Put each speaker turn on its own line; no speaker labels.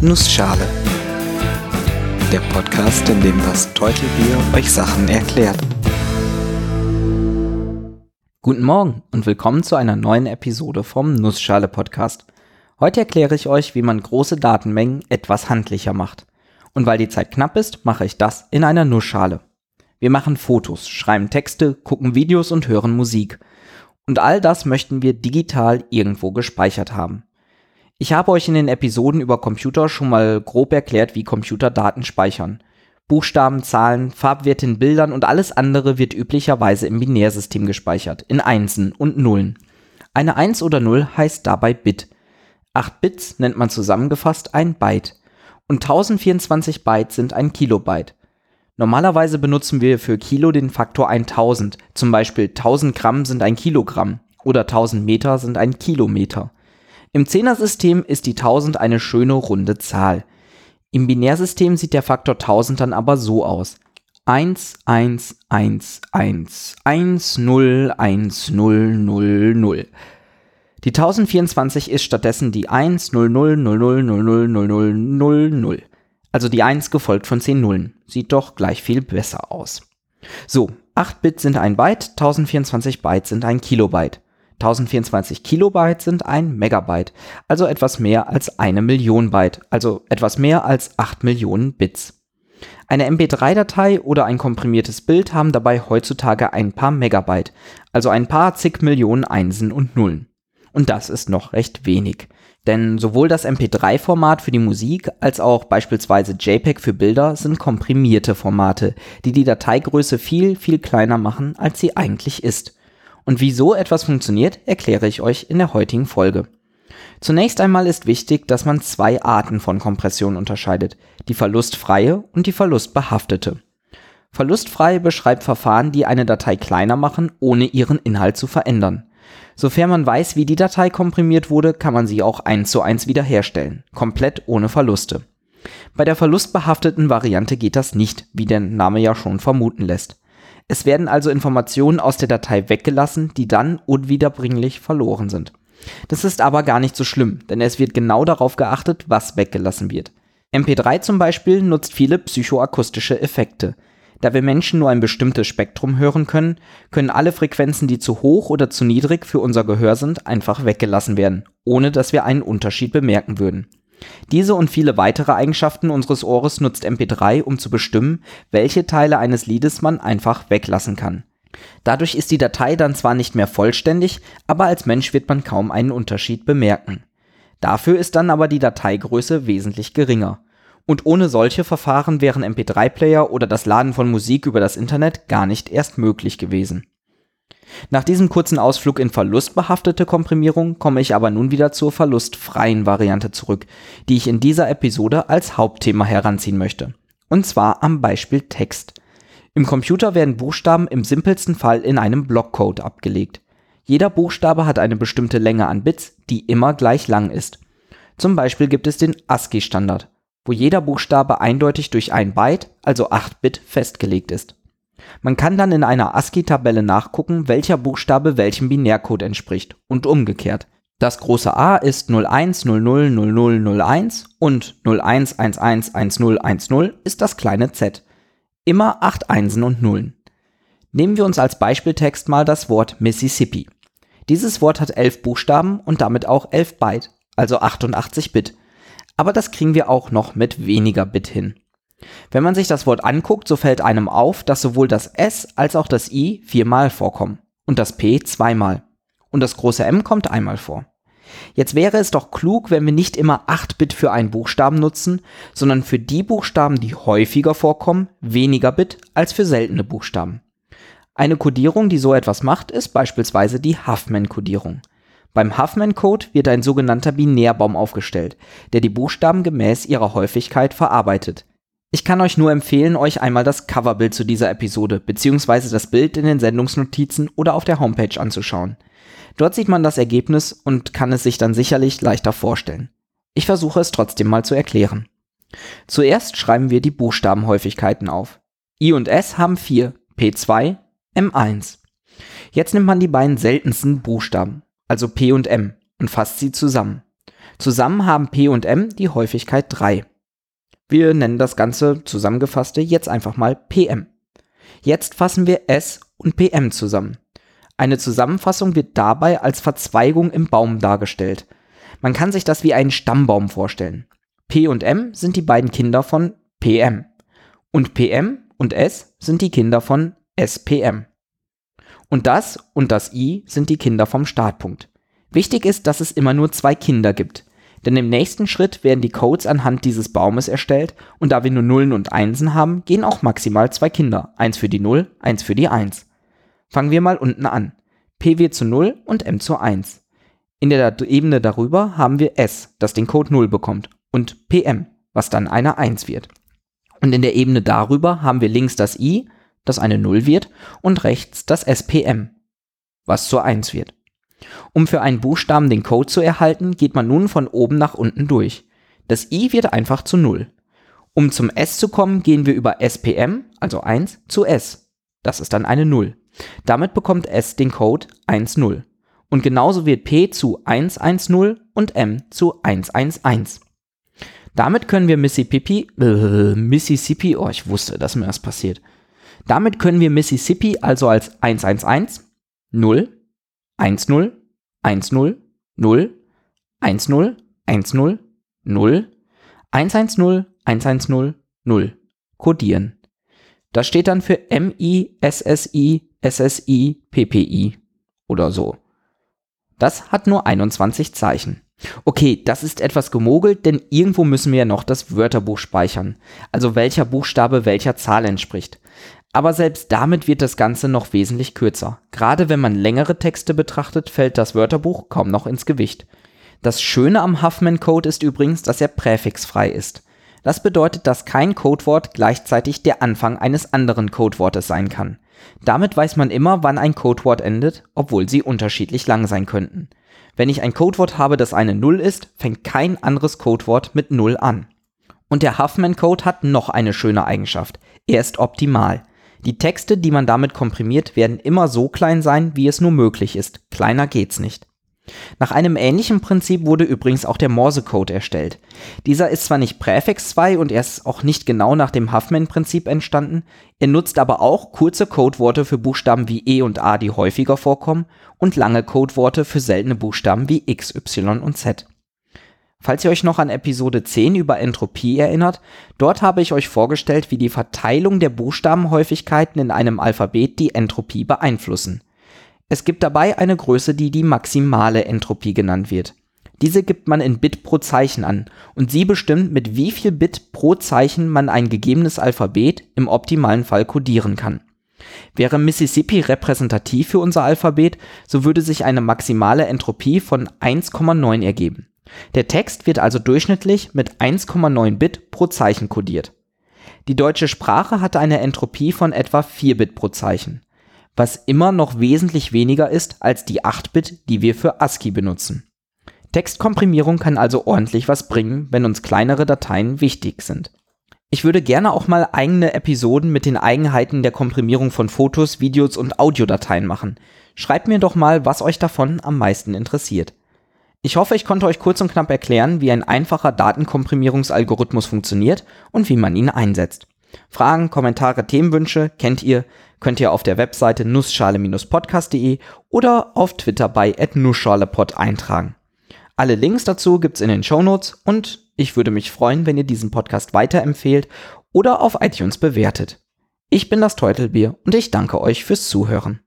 Nussschale. Der Podcast, in dem das Teutelbier euch Sachen erklärt.
Guten Morgen und willkommen zu einer neuen Episode vom Nussschale Podcast. Heute erkläre ich euch, wie man große Datenmengen etwas handlicher macht. Und weil die Zeit knapp ist, mache ich das in einer Nussschale. Wir machen Fotos, schreiben Texte, gucken Videos und hören Musik. Und all das möchten wir digital irgendwo gespeichert haben. Ich habe euch in den Episoden über Computer schon mal grob erklärt, wie Computer Daten speichern. Buchstaben, Zahlen, Farbwerte in Bildern und alles andere wird üblicherweise im Binärsystem gespeichert, in Einsen und Nullen. Eine 1 oder 0 heißt dabei Bit. 8 Bits nennt man zusammengefasst ein Byte. Und 1024 Byte sind ein Kilobyte. Normalerweise benutzen wir für Kilo den Faktor 1000, zum Beispiel 1000 Gramm sind ein Kilogramm oder 1000 Meter sind ein Kilometer. Im Zehnersystem ist die 1000 eine schöne runde Zahl. Im Binärsystem sieht der Faktor 1000 dann aber so aus. 1, 1, 1, 1, 1, 0, 1, 0, 0, 0. Die 1024 ist stattdessen die 1, 0, 0, 0, 0, 0, 0, 0, 0, 0, 0. Also die 1 gefolgt von 10 Nullen. Sieht doch gleich viel besser aus. So, 8 Bit sind ein Byte, 1024 Byte sind ein Kilobyte. 1024 Kilobyte sind ein Megabyte, also etwas mehr als eine Million Byte, also etwas mehr als 8 Millionen Bits. Eine MP3-Datei oder ein komprimiertes Bild haben dabei heutzutage ein paar Megabyte, also ein paar zig Millionen Einsen und Nullen. Und das ist noch recht wenig. Denn sowohl das MP3-Format für die Musik als auch beispielsweise JPEG für Bilder sind komprimierte Formate, die die Dateigröße viel, viel kleiner machen, als sie eigentlich ist. Und wie so etwas funktioniert, erkläre ich euch in der heutigen Folge. Zunächst einmal ist wichtig, dass man zwei Arten von Kompression unterscheidet, die verlustfreie und die verlustbehaftete. Verlustfrei beschreibt Verfahren, die eine Datei kleiner machen, ohne ihren Inhalt zu verändern. Sofern man weiß, wie die Datei komprimiert wurde, kann man sie auch eins zu eins wiederherstellen, komplett ohne Verluste. Bei der verlustbehafteten Variante geht das nicht, wie der Name ja schon vermuten lässt. Es werden also Informationen aus der Datei weggelassen, die dann unwiederbringlich verloren sind. Das ist aber gar nicht so schlimm, denn es wird genau darauf geachtet, was weggelassen wird. MP3 zum Beispiel nutzt viele psychoakustische Effekte. Da wir Menschen nur ein bestimmtes Spektrum hören können, können alle Frequenzen, die zu hoch oder zu niedrig für unser Gehör sind, einfach weggelassen werden, ohne dass wir einen Unterschied bemerken würden. Diese und viele weitere Eigenschaften unseres Ohres nutzt MP3, um zu bestimmen, welche Teile eines Liedes man einfach weglassen kann. Dadurch ist die Datei dann zwar nicht mehr vollständig, aber als Mensch wird man kaum einen Unterschied bemerken. Dafür ist dann aber die Dateigröße wesentlich geringer. Und ohne solche Verfahren wären MP3-Player oder das Laden von Musik über das Internet gar nicht erst möglich gewesen. Nach diesem kurzen Ausflug in verlustbehaftete Komprimierung komme ich aber nun wieder zur verlustfreien Variante zurück, die ich in dieser Episode als Hauptthema heranziehen möchte. Und zwar am Beispiel Text. Im Computer werden Buchstaben im simpelsten Fall in einem Blockcode abgelegt. Jeder Buchstabe hat eine bestimmte Länge an Bits, die immer gleich lang ist. Zum Beispiel gibt es den ASCII-Standard wo jeder Buchstabe eindeutig durch ein Byte, also 8 Bit, festgelegt ist. Man kann dann in einer ASCII-Tabelle nachgucken, welcher Buchstabe welchem Binärcode entspricht und umgekehrt. Das große A ist 01000001 und 01111010 ist das kleine z. Immer 8 Einsen und Nullen. Nehmen wir uns als Beispieltext mal das Wort Mississippi. Dieses Wort hat 11 Buchstaben und damit auch 11 Byte, also 88 Bit aber das kriegen wir auch noch mit weniger Bit hin. Wenn man sich das Wort anguckt, so fällt einem auf, dass sowohl das S als auch das I viermal vorkommen und das P zweimal. Und das große M kommt einmal vor. Jetzt wäre es doch klug, wenn wir nicht immer 8 Bit für einen Buchstaben nutzen, sondern für die Buchstaben, die häufiger vorkommen, weniger Bit als für seltene Buchstaben. Eine Codierung, die so etwas macht, ist beispielsweise die Huffman-Codierung. Beim Huffman-Code wird ein sogenannter Binärbaum aufgestellt, der die Buchstaben gemäß ihrer Häufigkeit verarbeitet. Ich kann euch nur empfehlen, euch einmal das Coverbild zu dieser Episode bzw. das Bild in den Sendungsnotizen oder auf der Homepage anzuschauen. Dort sieht man das Ergebnis und kann es sich dann sicherlich leichter vorstellen. Ich versuche es trotzdem mal zu erklären. Zuerst schreiben wir die Buchstabenhäufigkeiten auf. I und S haben 4, P2, M1. Jetzt nimmt man die beiden seltensten Buchstaben, also P und M, und fasst sie zusammen. Zusammen haben P und M die Häufigkeit 3. Wir nennen das Ganze zusammengefasste jetzt einfach mal PM. Jetzt fassen wir S und PM zusammen. Eine Zusammenfassung wird dabei als Verzweigung im Baum dargestellt. Man kann sich das wie einen Stammbaum vorstellen. P und M sind die beiden Kinder von PM. Und PM und S sind die Kinder von SPM. Und das und das I sind die Kinder vom Startpunkt. Wichtig ist, dass es immer nur zwei Kinder gibt. Denn im nächsten Schritt werden die Codes anhand dieses Baumes erstellt und da wir nur Nullen und Einsen haben, gehen auch maximal zwei Kinder. Eins für die 0, eins für die 1. Fangen wir mal unten an. P wird zu 0 und M zu 1. In der Ebene darüber haben wir S, das den Code 0 bekommt, und PM, was dann eine 1 wird. Und in der Ebene darüber haben wir links das I, das eine 0 wird, und rechts das SPM, was zur 1 wird. Um für einen Buchstaben den Code zu erhalten, geht man nun von oben nach unten durch. Das i wird einfach zu 0. Um zum s zu kommen, gehen wir über SPM, also 1, zu s. Das ist dann eine 0. Damit bekommt s den Code 1,0. Und genauso wird p zu 110 und m zu 111. Damit können wir Mississippi, äh, Mississippi, oh, ich wusste, dass mir das passiert. Damit können wir Mississippi also als 111, 0, 1-0, 1-0, 0, 1-0, 1-0, 0, 1-1-0, 1-1-0, 0 kodieren. Das steht dann für MI, SSI, SSI, PPI oder so. Das hat nur 21 Zeichen. Okay, das ist etwas gemogelt, denn irgendwo müssen wir ja noch das Wörterbuch speichern, also welcher Buchstabe welcher Zahl entspricht. Aber selbst damit wird das Ganze noch wesentlich kürzer. Gerade wenn man längere Texte betrachtet, fällt das Wörterbuch kaum noch ins Gewicht. Das Schöne am Huffman-Code ist übrigens, dass er präfixfrei ist. Das bedeutet, dass kein Codewort gleichzeitig der Anfang eines anderen Codewortes sein kann. Damit weiß man immer, wann ein Codewort endet, obwohl sie unterschiedlich lang sein könnten. Wenn ich ein Codewort habe, das eine Null ist, fängt kein anderes Codewort mit Null an. Und der Huffman-Code hat noch eine schöne Eigenschaft. Er ist optimal. Die Texte, die man damit komprimiert, werden immer so klein sein, wie es nur möglich ist. Kleiner geht's nicht. Nach einem ähnlichen Prinzip wurde übrigens auch der Morse-Code erstellt. Dieser ist zwar nicht präfixfrei und er ist auch nicht genau nach dem Huffman-Prinzip entstanden, er nutzt aber auch kurze Codeworte für Buchstaben wie E und A, die häufiger vorkommen, und lange Codeworte für seltene Buchstaben wie X, Y und Z. Falls ihr euch noch an Episode 10 über Entropie erinnert, dort habe ich euch vorgestellt, wie die Verteilung der Buchstabenhäufigkeiten in einem Alphabet die Entropie beeinflussen. Es gibt dabei eine Größe, die die maximale Entropie genannt wird. Diese gibt man in Bit pro Zeichen an und sie bestimmt, mit wie viel Bit pro Zeichen man ein gegebenes Alphabet im optimalen Fall codieren kann. Wäre Mississippi repräsentativ für unser Alphabet, so würde sich eine maximale Entropie von 1,9 ergeben. Der Text wird also durchschnittlich mit 1,9 Bit pro Zeichen codiert. Die deutsche Sprache hatte eine Entropie von etwa 4 Bit pro Zeichen, was immer noch wesentlich weniger ist als die 8 Bit, die wir für ASCII benutzen. Textkomprimierung kann also ordentlich was bringen, wenn uns kleinere Dateien wichtig sind. Ich würde gerne auch mal eigene Episoden mit den Eigenheiten der Komprimierung von Fotos, Videos und Audiodateien machen. Schreibt mir doch mal, was euch davon am meisten interessiert. Ich hoffe, ich konnte euch kurz und knapp erklären, wie ein einfacher Datenkomprimierungsalgorithmus funktioniert und wie man ihn einsetzt. Fragen, Kommentare, Themenwünsche kennt ihr, könnt ihr auf der Webseite nussschale-podcast.de oder auf Twitter bei nussschalepod eintragen. Alle Links dazu gibt's in den Shownotes und ich würde mich freuen, wenn ihr diesen Podcast weiterempfehlt oder auf iTunes bewertet. Ich bin das Teutelbier und ich danke euch fürs Zuhören.